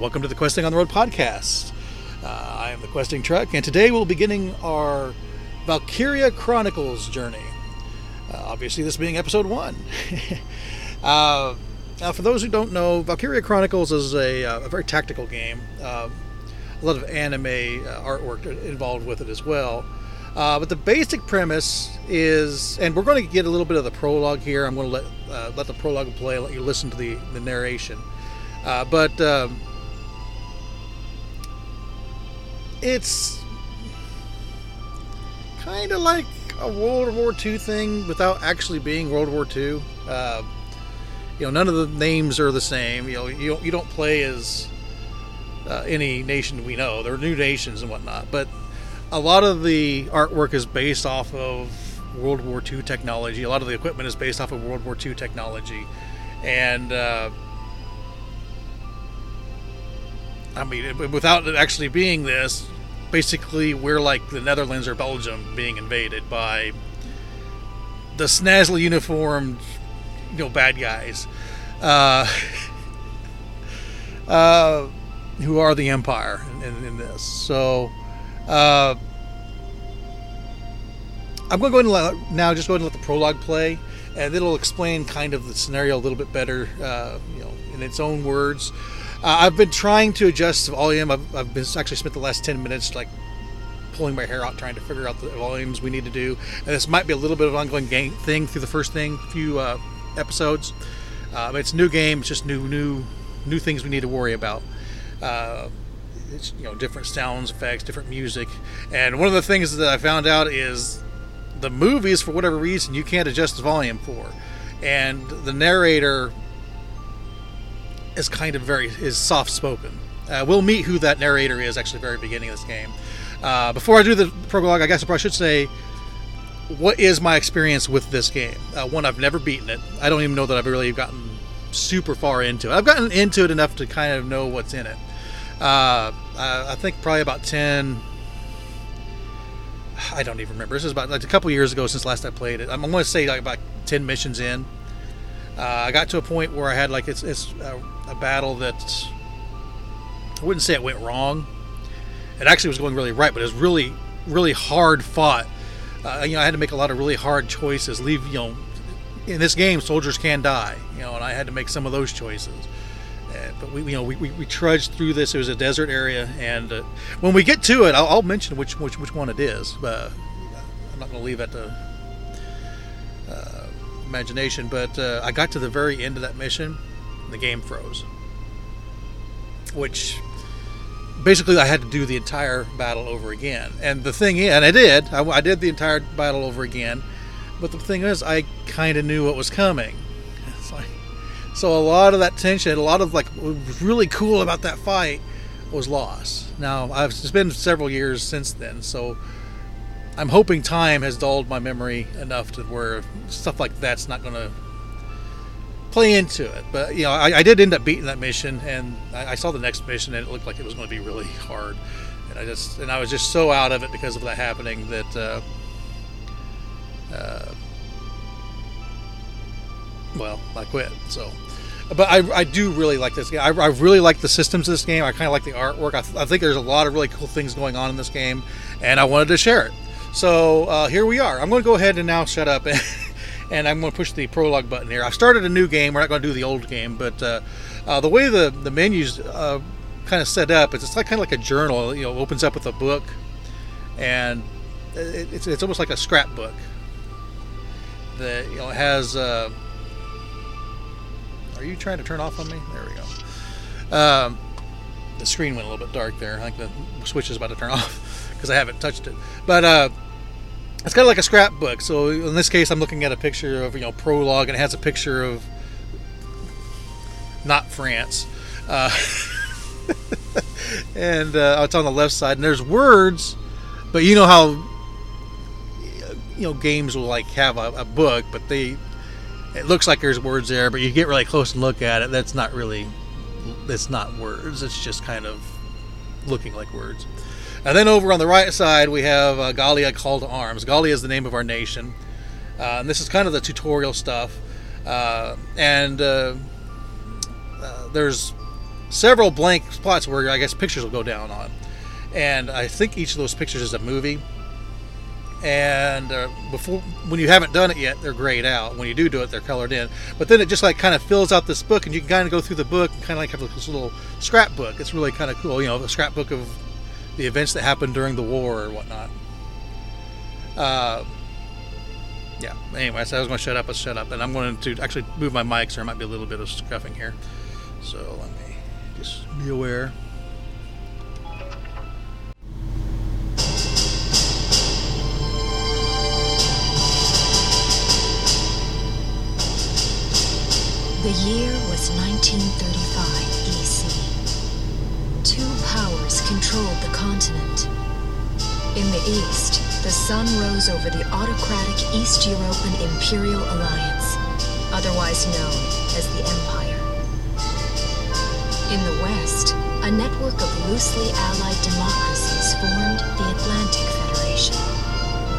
Welcome to the Questing on the Road podcast. Uh, I am the Questing Truck, and today we'll be beginning our Valkyria Chronicles journey. Uh, obviously, this being episode one. uh, now, for those who don't know, Valkyria Chronicles is a, uh, a very tactical game. Uh, a lot of anime uh, artwork involved with it as well. But the basic premise is, and we're going to get a little bit of the prologue here. I'm going to let let the prologue play, let you listen to the, the narration. But um, it's kind of like a World War II thing without actually being World War II. Uh, you know, none of the names are the same. You know, you don't, you don't play as uh, any nation we know. There are new nations and whatnot, but a lot of the artwork is based off of World War II technology. A lot of the equipment is based off of World War II technology, and uh, I mean, without it actually being this, basically we're like the Netherlands or Belgium being invaded by the snazzily uniformed, you know, bad guys, uh, uh, who are the Empire in, in this. So. Uh, I'm going to go ahead and let, now just go ahead and let the prologue play, and it'll explain kind of the scenario a little bit better, uh, you know, in its own words. Uh, I've been trying to adjust the volume. I've, I've been actually spent the last 10 minutes like pulling my hair out trying to figure out the volumes we need to do. And this might be a little bit of an ongoing game thing through the first thing, few uh, episodes. Um, it's new game. It's just new, new, new things we need to worry about. Uh, it's you know different sounds, effects, different music, and one of the things that I found out is the movies for whatever reason you can't adjust the volume for, and the narrator is kind of very is soft spoken. Uh, we'll meet who that narrator is actually very beginning of this game. Uh, before I do the prologue, I guess I probably should say what is my experience with this game. Uh, one, I've never beaten it. I don't even know that I've really gotten super far into it. I've gotten into it enough to kind of know what's in it. Uh, I think probably about 10, I don't even remember. This is about like a couple years ago since last I played it. I'm going to say like about 10 missions in. Uh, I got to a point where I had like it's, it's a, a, battle that I wouldn't say it went wrong. It actually was going really right, but it was really, really hard fought. Uh, you know, I had to make a lot of really hard choices. Leave, you know, in this game, soldiers can die. You know, and I had to make some of those choices. Uh, but we, you know, we, we, we, trudged through this. It was a desert area, and uh, when we get to it, I'll, I'll, mention which, which which one it is. But I'm not going to leave that to uh, imagination. But uh, I got to the very end of that mission, and the game froze. Which basically I had to do the entire battle over again. And the thing is, and I did, I, I did the entire battle over again. But the thing is, I kind of knew what was coming. It's like so a lot of that tension, a lot of like what was really cool about that fight was lost. Now I've it's been several years since then, so I'm hoping time has dulled my memory enough to where stuff like that's not going to play into it. But you know, I, I, did end up beating that mission, and I, I, saw the next mission, and it looked like it was going to be really hard. And I just and I was just so out of it because of that happening that. Uh, uh, well, I quit. So, but I, I do really like this game. I, I really like the systems of this game. I kind of like the artwork. I, th- I, think there's a lot of really cool things going on in this game, and I wanted to share it. So uh, here we are. I'm going to go ahead and now shut up, and, and I'm going to push the prologue button here. I've started a new game. We're not going to do the old game, but uh, uh, the way the the menus uh, kind of set up, it's, it's like kind of like a journal. You know, opens up with a book, and it, it's it's almost like a scrapbook that you know has uh, are you trying to turn off on me? There we go. Um, the screen went a little bit dark there. I think the switch is about to turn off because I haven't touched it. But uh, it's kind of like a scrapbook. So in this case, I'm looking at a picture of you know prologue, and it has a picture of not France. Uh, and uh, it's on the left side, and there's words, but you know how you know games will like have a, a book, but they it looks like there's words there, but you get really close and look at it. That's not really, it's not words. It's just kind of looking like words. And then over on the right side, we have uh, Call to Arms. Gallia is the name of our nation. Uh, and this is kind of the tutorial stuff. Uh, and uh, uh, there's several blank spots where I guess pictures will go down on, and I think each of those pictures is a movie. And uh, before, when you haven't done it yet, they're grayed out. When you do do it, they're colored in. But then it just like kind of fills out this book, and you can kind of go through the book and kind of like have this little scrapbook. It's really kind of cool, you know, a scrapbook of the events that happened during the war or whatnot. Uh, yeah. Anyway, so I was going to shut up. Let's shut up, and I'm going to actually move my mic, so there might be a little bit of scuffing here. So let me just be aware. The year was 1935 In the east, the sun rose over the autocratic East European Imperial Alliance, otherwise known as the Empire. In the west, a network of loosely allied democracies formed the Atlantic Federation.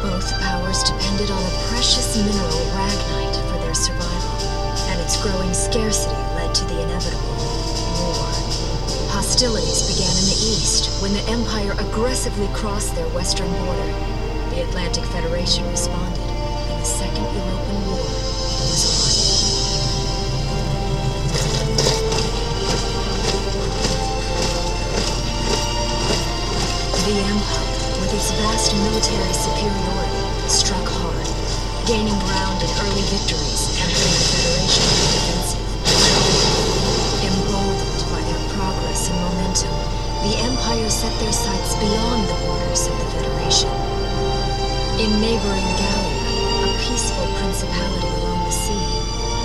Both powers depended on the precious mineral ragnite for their survival and its growing scarcity led to the inevitable. Hostilities began in the east when the Empire aggressively crossed their western border. The Atlantic Federation responded, and the Second European War was on. The Empire, with its vast military superiority, struck hard, gaining ground in early victories the Federation the Empire set their sights beyond the borders of the Federation. In neighboring Gallia, a peaceful principality along the sea,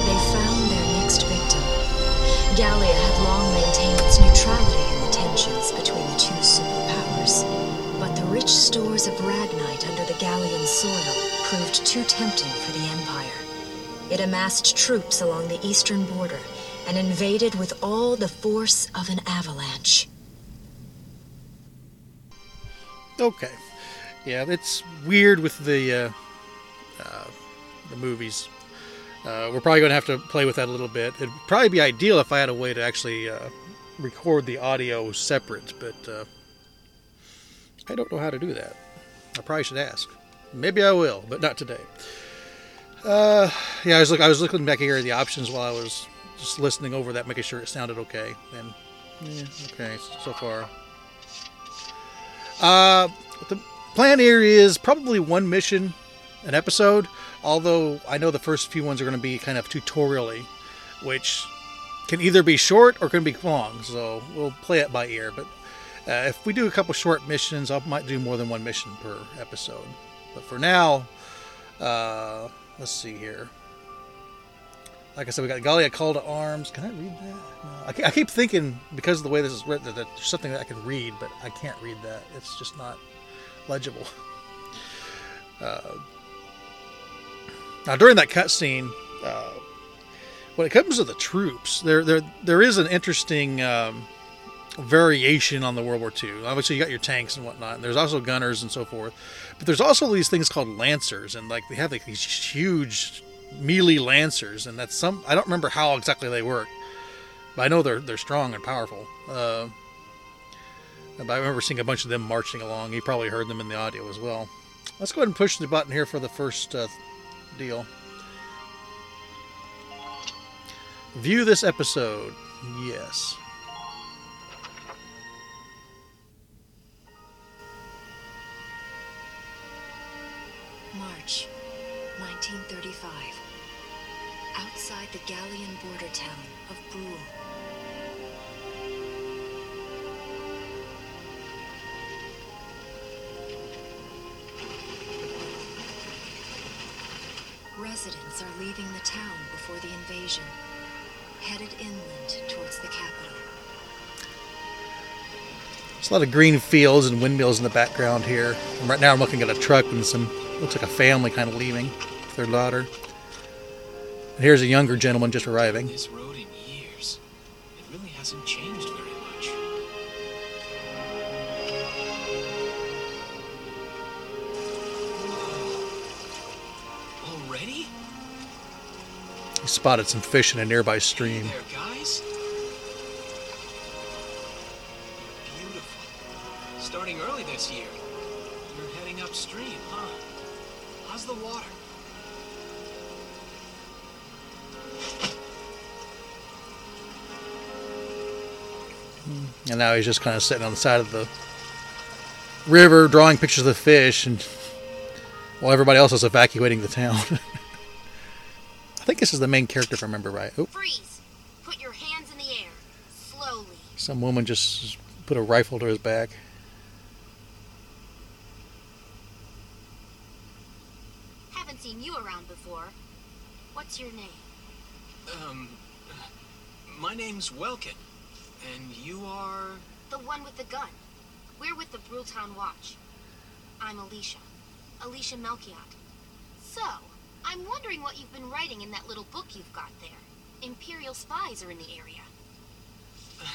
they found their next victim. Gallia had long maintained its neutrality in the tensions between the two superpowers. But the rich stores of Ragnite under the Gallian soil proved too tempting for the Empire. It amassed troops along the eastern border and invaded with all the force of an avalanche. Okay. Yeah, it's weird with the uh, uh, the movies. Uh, we're probably going to have to play with that a little bit. It'd probably be ideal if I had a way to actually uh, record the audio separate, but uh, I don't know how to do that. I probably should ask. Maybe I will, but not today. Uh, yeah, I was look, I was looking back here at the options while I was just listening over that, making sure it sounded okay. And yeah, okay, so far. Uh, the plan here is probably one mission an episode, although I know the first few ones are going to be kind of tutorially, which can either be short or can be long. So we'll play it by ear. But uh, if we do a couple short missions, I might do more than one mission per episode. But for now, uh, let's see here. Like I said, we got Gallia Call to Arms. Can I read that? No. I, I keep thinking because of the way this is written that there's something that I can read, but I can't read that. It's just not legible. Uh, now, during that cutscene, uh, when it comes to the troops, there there there is an interesting um, variation on the World War II. Obviously, you got your tanks and whatnot. And there's also gunners and so forth, but there's also these things called lancers, and like they have like these huge melee lancers, and that's some I don't remember how exactly they work, but I know they're they're strong and powerful. Uh, but I remember seeing a bunch of them marching along. You probably heard them in the audio as well. Let's go ahead and push the button here for the first uh, deal. View this episode. Yes. March 1935. Outside the Gallian border town of Bruhl. Residents are leaving the town before the invasion, headed inland towards the capital. There's a lot of green fields and windmills in the background here. And right now I'm looking at a truck and some looks like a family kind of leaving their daughter. And here's a younger gentleman just arriving. this road in years. It really hasn't changed very much. Already? He spotted some fish in a nearby stream. There, And now he's just kind of sitting on the side of the river, drawing pictures of the fish, and while everybody else is evacuating the town. I think this is the main character, if I remember right. Oh, Freeze! Put your hands in the air. Slowly. some woman just put a rifle to his back. Haven't seen you around before. What's your name? Um, my name's Welkin, and you are. The one with the gun. We're with the Brultown Watch. I'm Alicia. Alicia Melchiott. So, I'm wondering what you've been writing in that little book you've got there. Imperial spies are in the area.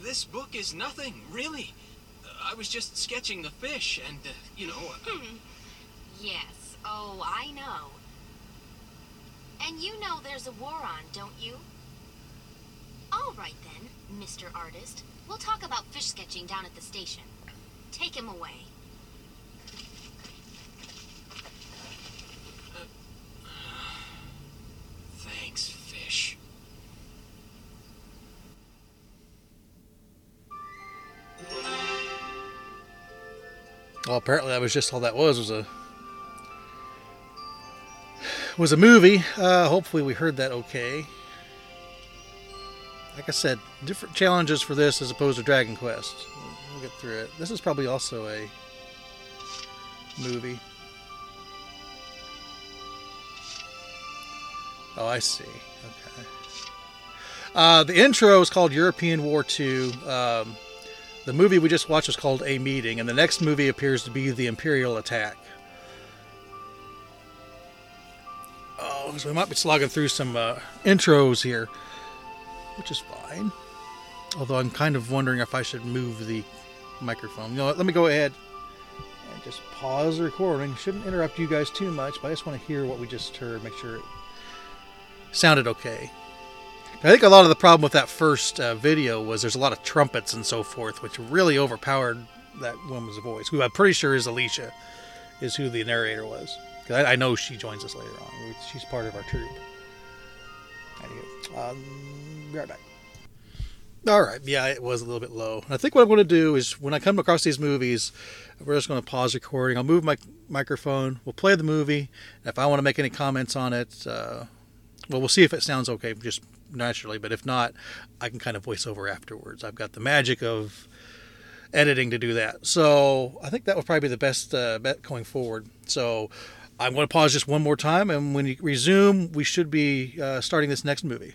This book is nothing, really. I was just sketching the fish, and, uh, you know. uh, Yes. Oh, I know. And you know there's a war on, don't you? All right then, Mr. Artist. We'll talk about fish sketching down at the station. Take him away. thanks, fish. Well, apparently that was just all that was was a was a movie. Uh, hopefully we heard that okay. Like I said, different challenges for this as opposed to Dragon Quest. We'll get through it. This is probably also a movie. Oh, I see. Okay. Uh, the intro is called European War II. Um, the movie we just watched is called A Meeting, and the next movie appears to be The Imperial Attack. Oh, so we might be slogging through some uh, intros here, which is fine. Although I'm kind of wondering if I should move the microphone. You know? Let me go ahead and just pause the recording. Shouldn't interrupt you guys too much, but I just want to hear what we just heard, make sure it sounded okay. I think a lot of the problem with that first uh, video was there's a lot of trumpets and so forth, which really overpowered that woman's voice, who I'm pretty sure is Alicia, is who the narrator was. I, I know she joins us later on. She's part of our troupe. Anywho, um, be right back. All right, yeah, it was a little bit low. I think what I'm going to do is when I come across these movies, we're just going to pause recording. I'll move my microphone. We'll play the movie. If I want to make any comments on it, uh, well, we'll see if it sounds okay, just naturally. But if not, I can kind of voice over afterwards. I've got the magic of editing to do that. So I think that would probably be the best uh, bet going forward. So I'm going to pause just one more time, and when you resume, we should be uh, starting this next movie.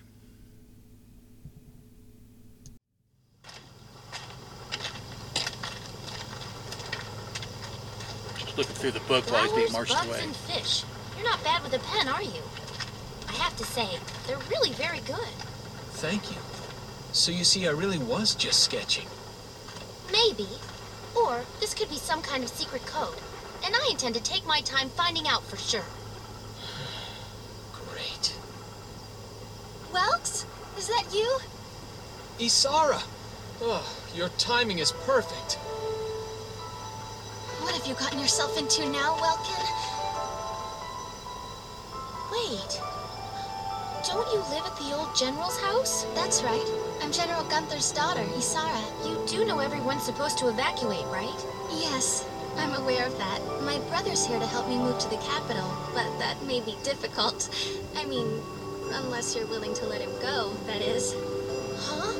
Just looking through the book while he's being Flowers, marched bugs, away. and fish. You're not bad with a pen, are you? I have to say, they're really very good. Thank you. So you see, I really was just sketching. Maybe. Or this could be some kind of secret code. And I intend to take my time finding out for sure. Great. Welks? Is that you? Isara! Oh, your timing is perfect. What have you gotten yourself into now, Welkin? Wait. Don't you live at the old general's house? That's right. I'm General Gunther's daughter, Isara. You do know everyone's supposed to evacuate, right? Yes, I'm aware of that. My brother's here to help me move to the capital, but that may be difficult. I mean, unless you're willing to let him go, that is. Huh?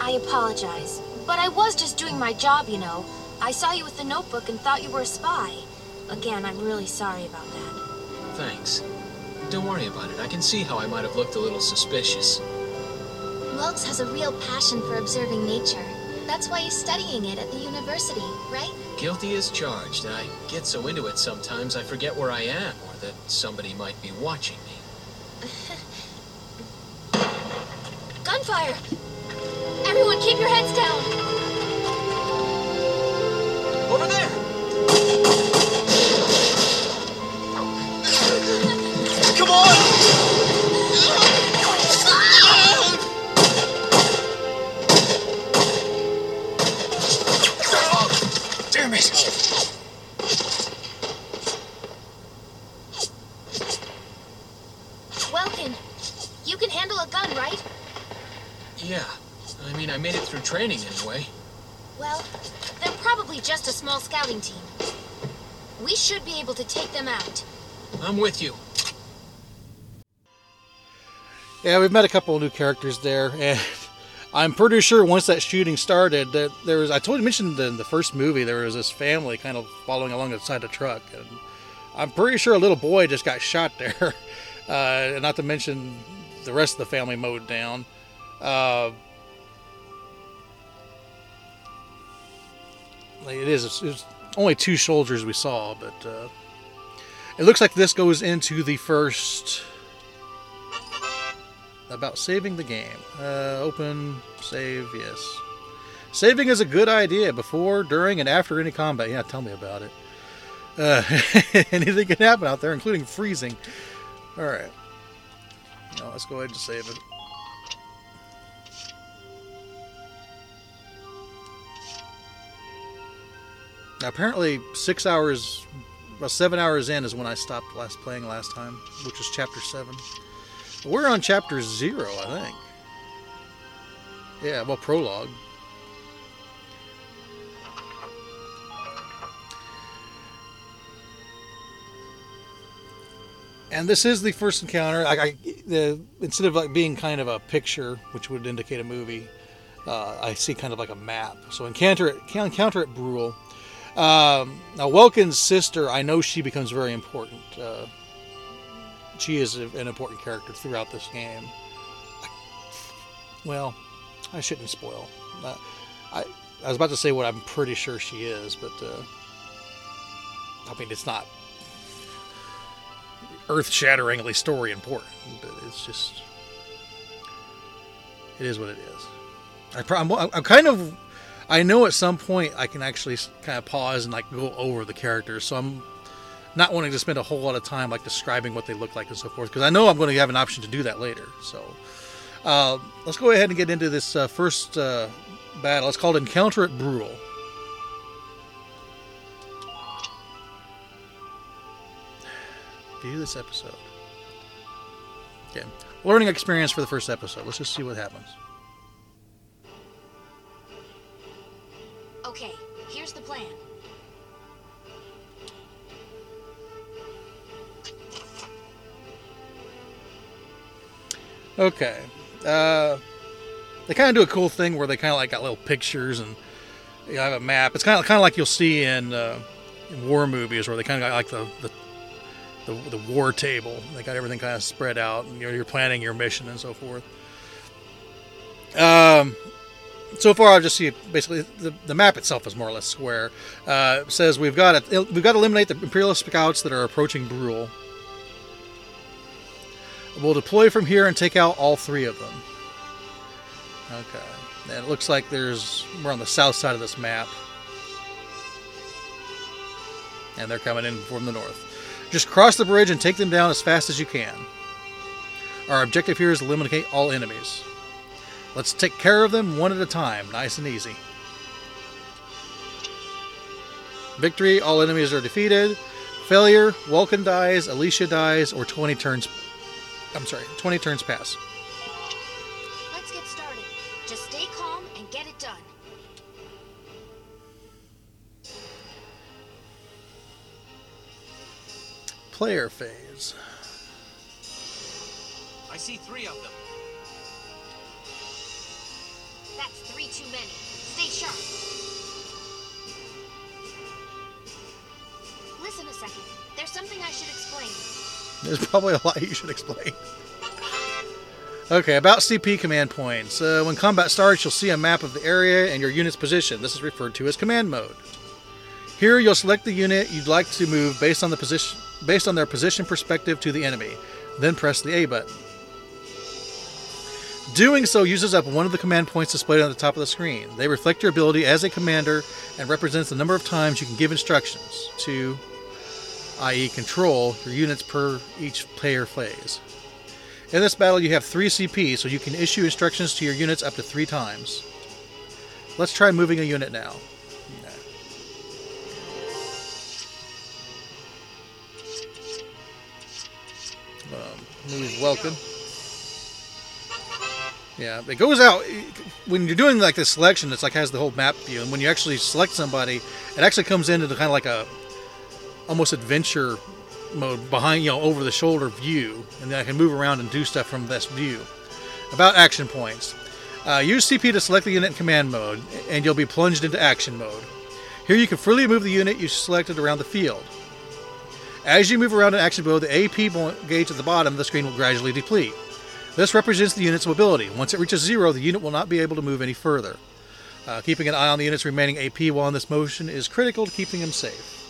I apologize, but I was just doing my job, you know. I saw you with the notebook and thought you were a spy. Again, I'm really sorry about that. Thanks. Don't worry about it. I can see how I might have looked a little suspicious. Welks has a real passion for observing nature. That's why he's studying it at the university, right? Guilty as charged. I get so into it sometimes I forget where I am or that somebody might be watching me. Gunfire! Everyone keep your heads down! Them out. I'm with you. Yeah, we've met a couple of new characters there, and I'm pretty sure once that shooting started, that there was. I told you mentioned in the first movie there was this family kind of following along the side of the truck, and I'm pretty sure a little boy just got shot there. Uh, not to mention the rest of the family mowed down. Uh, it is. It's only two soldiers we saw, but uh, it looks like this goes into the first about saving the game. Uh, open, save, yes. Saving is a good idea before, during, and after any combat. Yeah, tell me about it. Uh, anything can happen out there, including freezing. All right. Now let's go ahead and save it. Now, apparently, six hours, well, seven hours in is when I stopped last playing last time, which was chapter seven. We're on chapter zero, I think. Yeah, well, prologue. And this is the first encounter. I, I the instead of like being kind of a picture, which would indicate a movie, uh, I see kind of like a map. So encounter it, encounter at Bruhl. Um, now Welkin's sister, I know she becomes very important. Uh, she is an important character throughout this game. Well, I shouldn't spoil. Uh, I I was about to say what I'm pretty sure she is, but uh, I mean it's not earth-shatteringly story important. But it's just it is what it is. I I'm kind of I know at some point I can actually kind of pause and like go over the characters, so I'm not wanting to spend a whole lot of time like describing what they look like and so forth because I know I'm going to have an option to do that later. So uh, let's go ahead and get into this uh, first uh, battle. It's called Encounter at Bruhl. View this episode. Okay, learning experience for the first episode. Let's just see what happens. Okay, here's the plan. Okay. Uh, they kind of do a cool thing where they kind of like got little pictures and you know, have a map. It's kind of kind of like you'll see in, uh, in war movies where they kind of got like the, the the, the war table. They got everything kind of spread out, and you know, you're planning your mission and so forth. Um, so far, I just see basically the, the map itself is more or less square. Uh, says we've got to, we've got to eliminate the Imperialist scouts that are approaching Bruhl. We'll deploy from here and take out all three of them. Okay. And it looks like there's we're on the south side of this map. And they're coming in from the north. Just cross the bridge and take them down as fast as you can. Our objective here is to eliminate all enemies. Let's take care of them one at a time, nice and easy. Victory, all enemies are defeated. Failure, Welkin dies, Alicia dies, or 20 turns I'm sorry, 20 turns pass. Let's get started. Just stay calm and get it done. Player phase. I see three of them. Too many. Stay sharp. Listen a second. There's something I should explain. There's probably a lot you should explain. Okay, about CP command points. Uh, when combat starts, you'll see a map of the area and your unit's position. This is referred to as command mode. Here, you'll select the unit you'd like to move based on the position, based on their position perspective to the enemy. Then press the A button. Doing so uses up one of the command points displayed on the top of the screen. They reflect your ability as a commander and represents the number of times you can give instructions to, i.e., control your units per each player phase. In this battle, you have 3 CP, so you can issue instructions to your units up to 3 times. Let's try moving a unit now. Um, move Welkin. Yeah, it goes out when you're doing like this selection. It's like has the whole map view, and when you actually select somebody, it actually comes into the kind of like a almost adventure mode behind you know over the shoulder view, and then I can move around and do stuff from this view. About action points, uh, use CP to select the unit in command mode, and you'll be plunged into action mode. Here you can freely move the unit you selected around the field. As you move around in action mode, the AP gauge at the bottom of the screen will gradually deplete. This represents the unit's mobility. Once it reaches zero, the unit will not be able to move any further. Uh, keeping an eye on the unit's remaining AP while in this motion is critical to keeping them safe.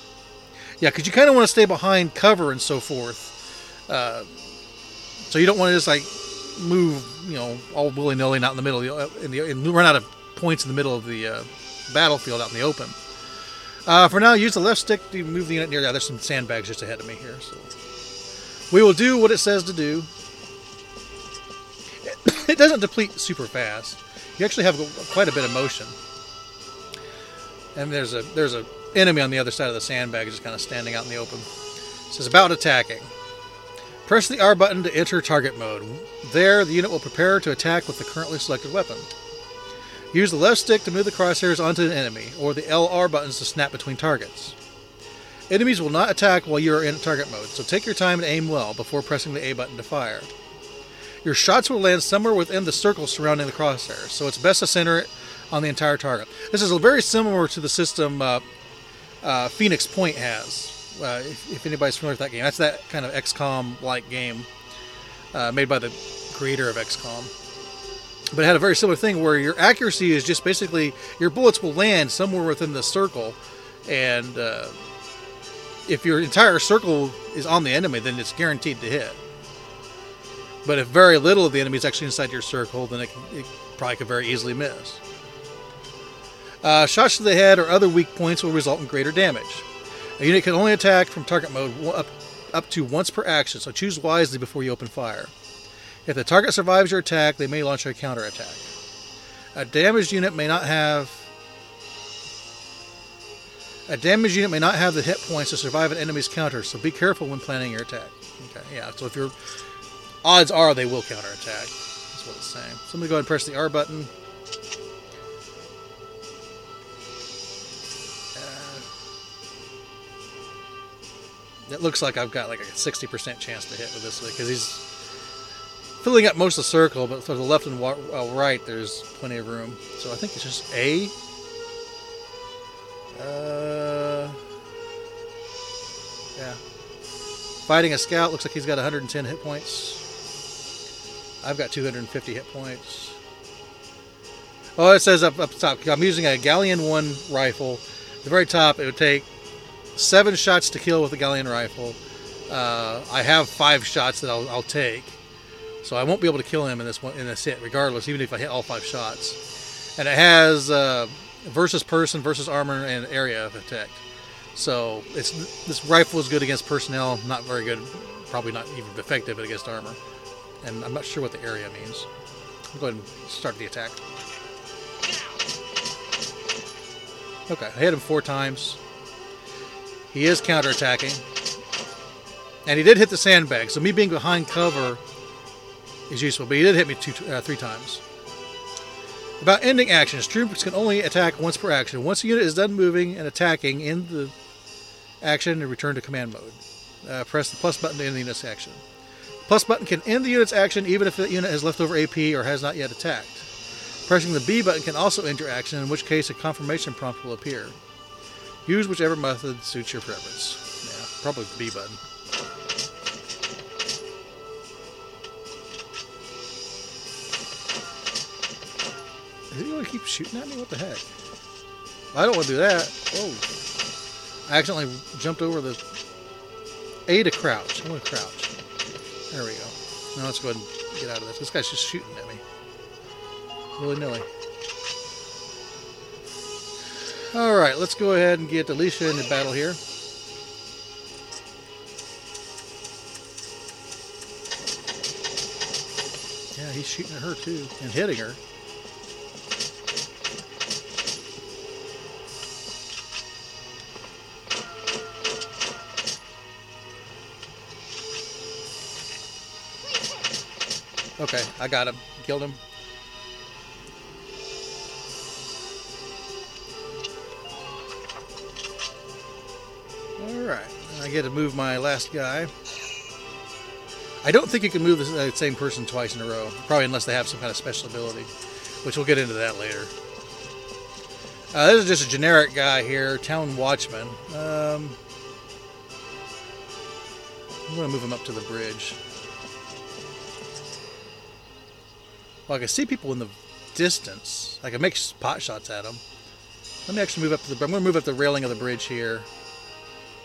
Yeah, because you kind of want to stay behind cover and so forth. Uh, so you don't want to just like move, you know, all willy nilly out in the middle, in the, and run out of points in the middle of the uh, battlefield out in the open. Uh, for now, use the left stick to move the unit near. Yeah, there's some sandbags just ahead of me here. So we will do what it says to do. It doesn't deplete super fast. You actually have quite a bit of motion. And there's a there's a enemy on the other side of the sandbag just kind of standing out in the open. It says about attacking. Press the R button to enter target mode. There, the unit will prepare to attack with the currently selected weapon. Use the left stick to move the crosshairs onto an enemy, or the LR buttons to snap between targets. Enemies will not attack while you are in target mode, so take your time and aim well before pressing the A button to fire. Your shots will land somewhere within the circle surrounding the crosshair, so it's best to center it on the entire target. This is very similar to the system uh, uh, Phoenix Point has. Uh, if, if, anybody's familiar with that game, that's that kind of XCOM-like game uh, made by the creator of XCOM. But it had a very similar thing where your accuracy is just basically your bullets will land somewhere within the circle, and uh, if your entire circle is on the enemy, then it's guaranteed to hit. But if very little of the enemy is actually inside your circle, then it, can, it probably could very easily miss. Uh, shots to the head or other weak points will result in greater damage. A unit can only attack from target mode up, up to once per action, so choose wisely before you open fire. If the target survives your attack, they may launch a counterattack. A damaged unit may not have a damaged unit may not have the hit points to survive an enemy's counter, so be careful when planning your attack. Okay, yeah. So if you're odds are they will counterattack. That's what it's saying. So I'm going to go ahead and press the R button. Uh, it looks like I've got like a 60% chance to hit with this because he's filling up most of the circle, but for the left and uh, right, there's plenty of room. So I think it's just A. Uh, yeah. Fighting a scout looks like he's got 110 hit points. I've got 250 hit points. Oh, it says up, up top. I'm using a Gallian 1 rifle. At the very top, it would take seven shots to kill with a Gallian rifle. Uh, I have five shots that I'll, I'll, take, so I won't be able to kill him in this one in this hit, regardless, even if I hit all five shots. And it has uh, versus person, versus armor, and area of attack. So it's this rifle is good against personnel, not very good, probably not even effective against armor and I'm not sure what the area means. I'll go ahead and start the attack. Okay, I hit him four times. He is counterattacking. And he did hit the sandbag, so me being behind cover is useful, but he did hit me two, uh, three times. About ending actions, troops can only attack once per action. Once a unit is done moving and attacking in the action, and return to command mode. Uh, press the plus button to end the unit's action. Plus button can end the unit's action even if the unit has leftover AP or has not yet attacked. Pressing the B button can also end your action, in which case a confirmation prompt will appear. Use whichever method suits your preference. Yeah, probably the B button. Is he to keep shooting at me? What the heck? I don't want to do that. Oh. I accidentally jumped over the A to crouch. I want to crouch. There we go. Now let's go ahead and get out of this. This guy's just shooting at me. Willy-nilly. Alright, let's go ahead and get Alicia into battle here. Yeah, he's shooting at her too, and hitting her. Okay, I got him. Killed him. Alright, I get to move my last guy. I don't think you can move the uh, same person twice in a row, probably unless they have some kind of special ability, which we'll get into that later. Uh, this is just a generic guy here, town watchman. Um, I'm going to move him up to the bridge. Well, I can see people in the distance. I can make pot shots at them. Let me actually move up to the. I'm going to move up the railing of the bridge here.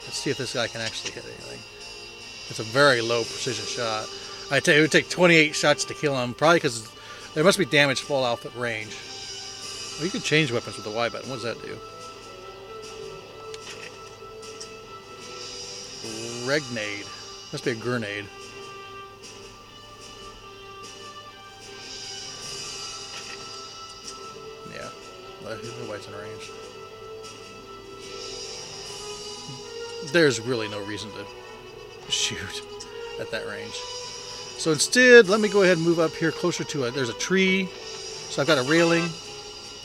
Let's see if this guy can actually hit anything. It's a very low precision shot. I tell you, it would take 28 shots to kill him. Probably because there must be damage fall off at range. Well, you can change weapons with the Y button. What does that do? Regnade. Must be a grenade. Yeah. Nobody's in range. There's really no reason to shoot at that range. So instead, let me go ahead and move up here closer to it. There's a tree. So I've got a railing.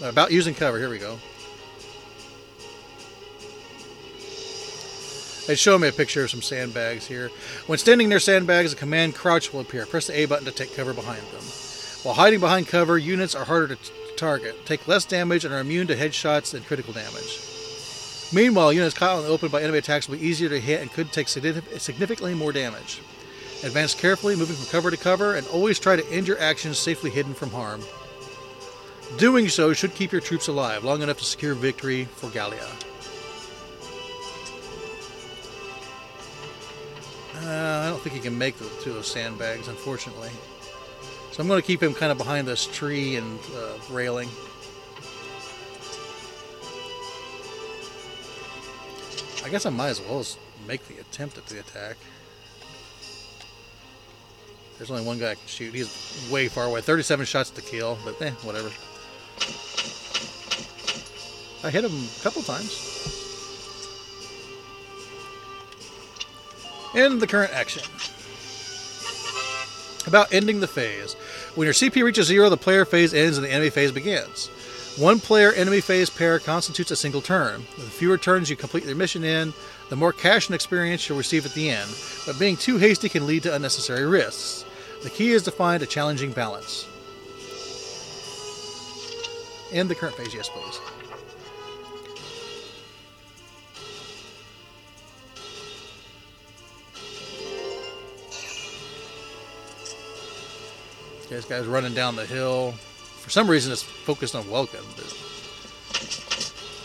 About using cover. Here we go. They show me a picture of some sandbags here. When standing near sandbags, a command crouch will appear. Press the A button to take cover behind them. While hiding behind cover, units are harder to target, take less damage, and are immune to headshots and critical damage. Meanwhile, units caught in the open by enemy attacks will be easier to hit and could take significantly more damage. Advance carefully, moving from cover to cover, and always try to end your actions safely hidden from harm. Doing so should keep your troops alive long enough to secure victory for Gallia. Uh, I don't think he can make the two of those sandbags, unfortunately. So I'm going to keep him kind of behind this tree and uh, railing. I guess I might as well make the attempt at the attack. There's only one guy I can shoot. He's way far away. 37 shots to kill, but eh, whatever. I hit him a couple times. In the current action. About ending the phase. When your CP reaches zero, the player phase ends and the enemy phase begins. One player enemy phase pair constitutes a single turn. The fewer turns you complete your mission in, the more cash and experience you'll receive at the end, but being too hasty can lead to unnecessary risks. The key is to find a challenging balance. End the current phase, yes, please. This guy's running down the hill. For some reason, it's focused on Welkin.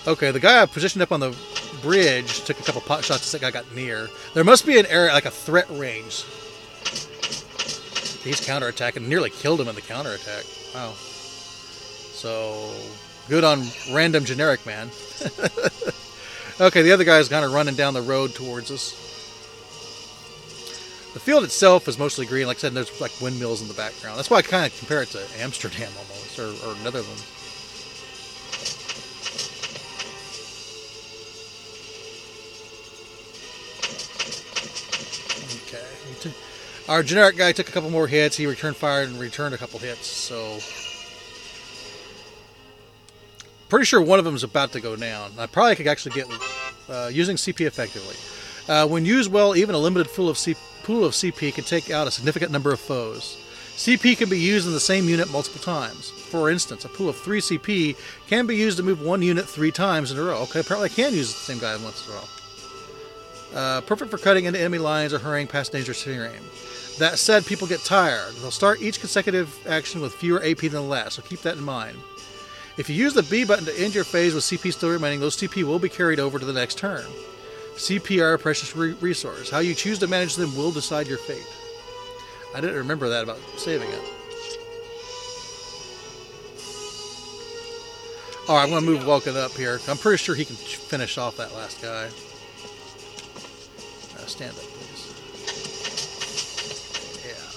Okay, the guy I positioned up on the bridge took a couple pot shots as that guy got near. There must be an area, like a threat range. He's counterattacking. Nearly killed him in the counterattack. Wow. So, good on random generic man. okay, the other guy's kind of running down the road towards us. The field itself is mostly green. Like I said, there's like windmills in the background. That's why I kind of compare it to Amsterdam almost, or, or Netherlands. Okay. Our generic guy took a couple more hits. He returned fire and returned a couple hits. So, pretty sure one of them is about to go down. I probably could actually get uh, using CP effectively. Uh, when used well, even a limited full of CP pool of CP can take out a significant number of foes. CP can be used in the same unit multiple times. For instance, a pool of 3 CP can be used to move one unit three times in a row. Okay, apparently I can use the same guy once in a row. Uh, perfect for cutting into enemy lines or hurrying past dangerous terrain. That said, people get tired. They'll start each consecutive action with fewer AP than the last, so keep that in mind. If you use the B button to end your phase with CP still remaining, those CP will be carried over to the next turn. CPR, a precious re- resource. How you choose to manage them will decide your fate. I didn't remember that about saving it. All right, I'm going to move Welkin up here. I'm pretty sure he can finish off that last guy. Uh, stand up, please. Yeah.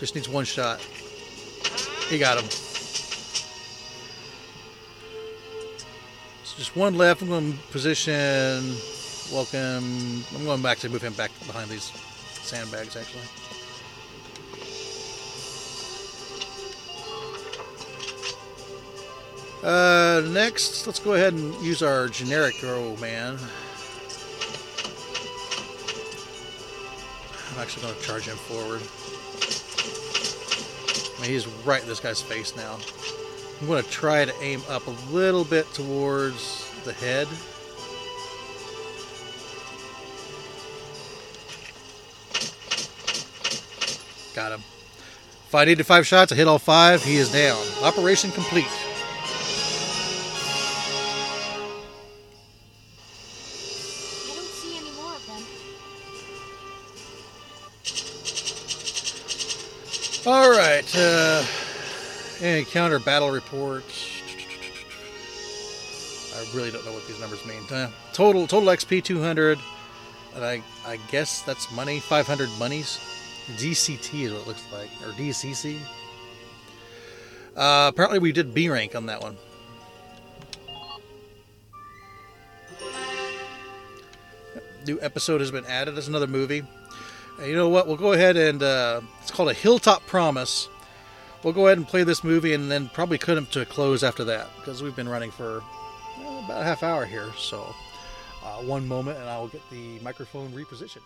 Just needs one shot. He got him. Just one left. I'm going to position Welkin. I'm going back to move him back behind these sandbags, actually. Uh, next, let's go ahead and use our generic oh man. I'm actually going to charge him forward. I mean, he's right in this guy's face now. I'm going to try to aim up a little bit towards the head. Got him. If I needed five shots, I hit all five. He is down. Operation complete. I don't see any more of them. All right. Uh, encounter battle reports. I really don't know what these numbers mean. Uh, total total XP 200, and I I guess that's money. 500 monies. DCT is what it looks like, or DCC. Uh, apparently, we did B rank on that one. New episode has been added as another movie. And you know what? We'll go ahead and uh, it's called a Hilltop Promise. We'll go ahead and play this movie and then probably cut him to a close after that because we've been running for uh, about a half hour here. So, uh, one moment and I will get the microphone repositioned.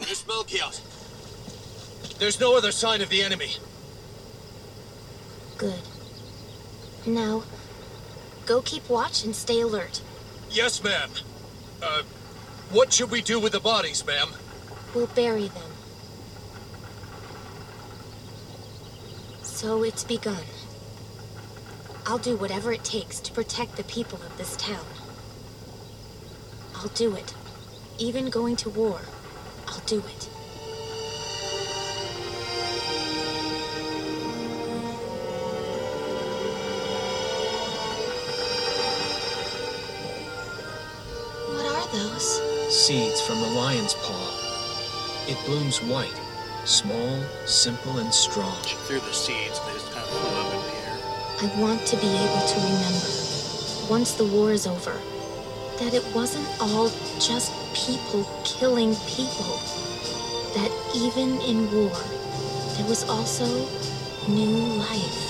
Miss Melchiott. There's no other sign of the enemy. Good. Now, go keep watch and stay alert. Yes, ma'am. Uh, what should we do with the bodies, ma'am? We'll bury them. So it's begun. I'll do whatever it takes to protect the people of this town. I'll do it. Even going to war, I'll do it. What are those? Seeds from the lion's paw. It blooms white, small, simple, and strong. Through the seeds, they just kind of flew up in the air. I want to be able to remember, once the war is over, that it wasn't all just people killing people. That even in war, there was also new life.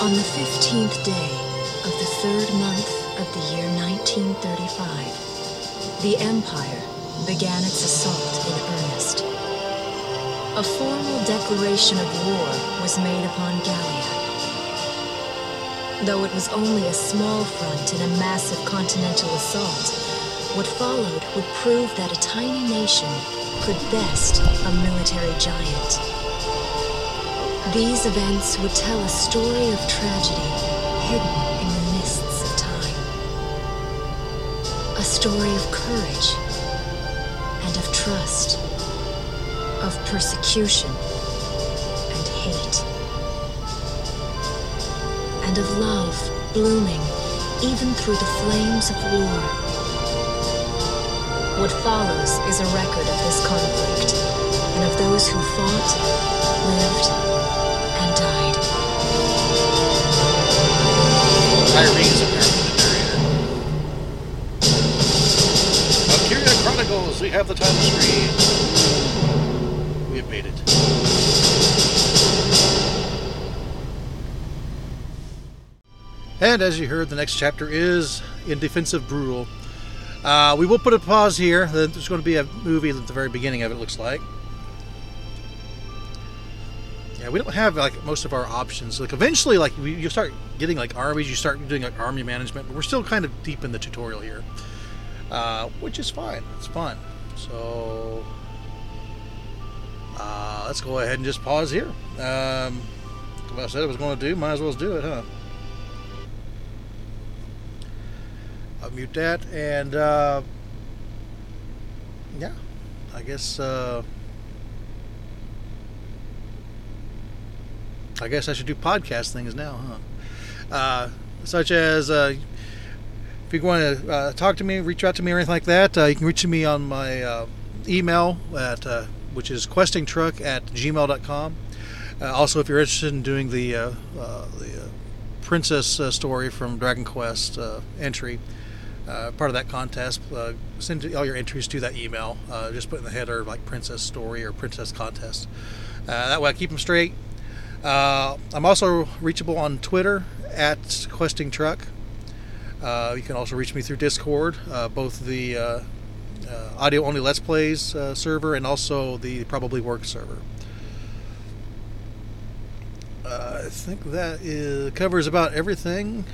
On the 15th day of the third month of the year 1935, the Empire began its assault in earnest. A formal declaration of war was made upon Gallia. Though it was only a small front in a massive continental assault, what followed would prove that a tiny nation could best a military giant. These events would tell a story of tragedy hidden in the mists of time. A story of courage of persecution and hate, and of love blooming even through the flames of war. What follows is a record of this conflict and of those who fought, lived, and died. Tyrene's Chronicles, we have the title screen. We have made it. And as you heard, the next chapter is In Defense of Bruhl. Uh, we will put a pause here. There's going to be a movie at the very beginning of it, looks like. Yeah, we don't have like most of our options. Like eventually, like you start getting like armies, you start doing like army management, but we're still kind of deep in the tutorial here, uh, which is fine. It's fun. So uh, let's go ahead and just pause here. Um, I said I was going to do, might as well do it, huh? I'll mute that and uh, yeah, I guess. Uh, I guess I should do podcast things now, huh? Uh, such as uh, you want to uh, talk to me, reach out to me, or anything like that, uh, you can reach me on my uh, email at uh, which is questingtruck at gmail.com. Also, if you're interested in doing the the princess story from Dragon Quest entry, uh, part of that contest, uh, send all your entries to that email. Uh, just put in the header like princess story or princess contest. That way I keep them straight. I'm also reachable on Twitter at Questing Truck. Uh, you can also reach me through Discord, uh, both the uh, uh, audio only Let's Plays uh, server and also the Probably Work server. Uh, I think that is, covers about everything.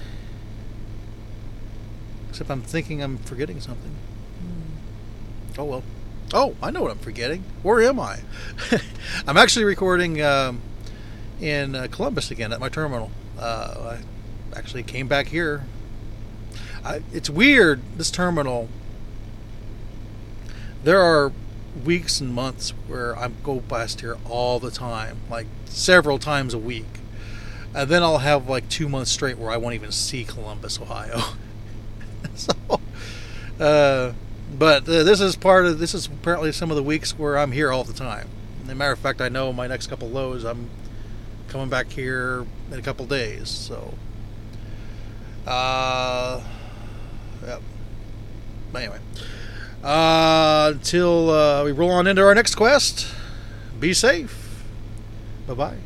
Except I'm thinking I'm forgetting something. Hmm. Oh well. Oh, I know what I'm forgetting. Where am I? I'm actually recording um, in uh, Columbus again at my terminal. Uh, I actually came back here. I, it's weird, this terminal. There are weeks and months where I go past here all the time, like several times a week. And then I'll have like two months straight where I won't even see Columbus, Ohio. so, uh, but uh, this is part of this is apparently some of the weeks where I'm here all the time. As a matter of fact, I know my next couple lows, I'm coming back here in a couple days. So, uh, yep. But anyway, uh, until uh, we roll on into our next quest, be safe. Bye bye.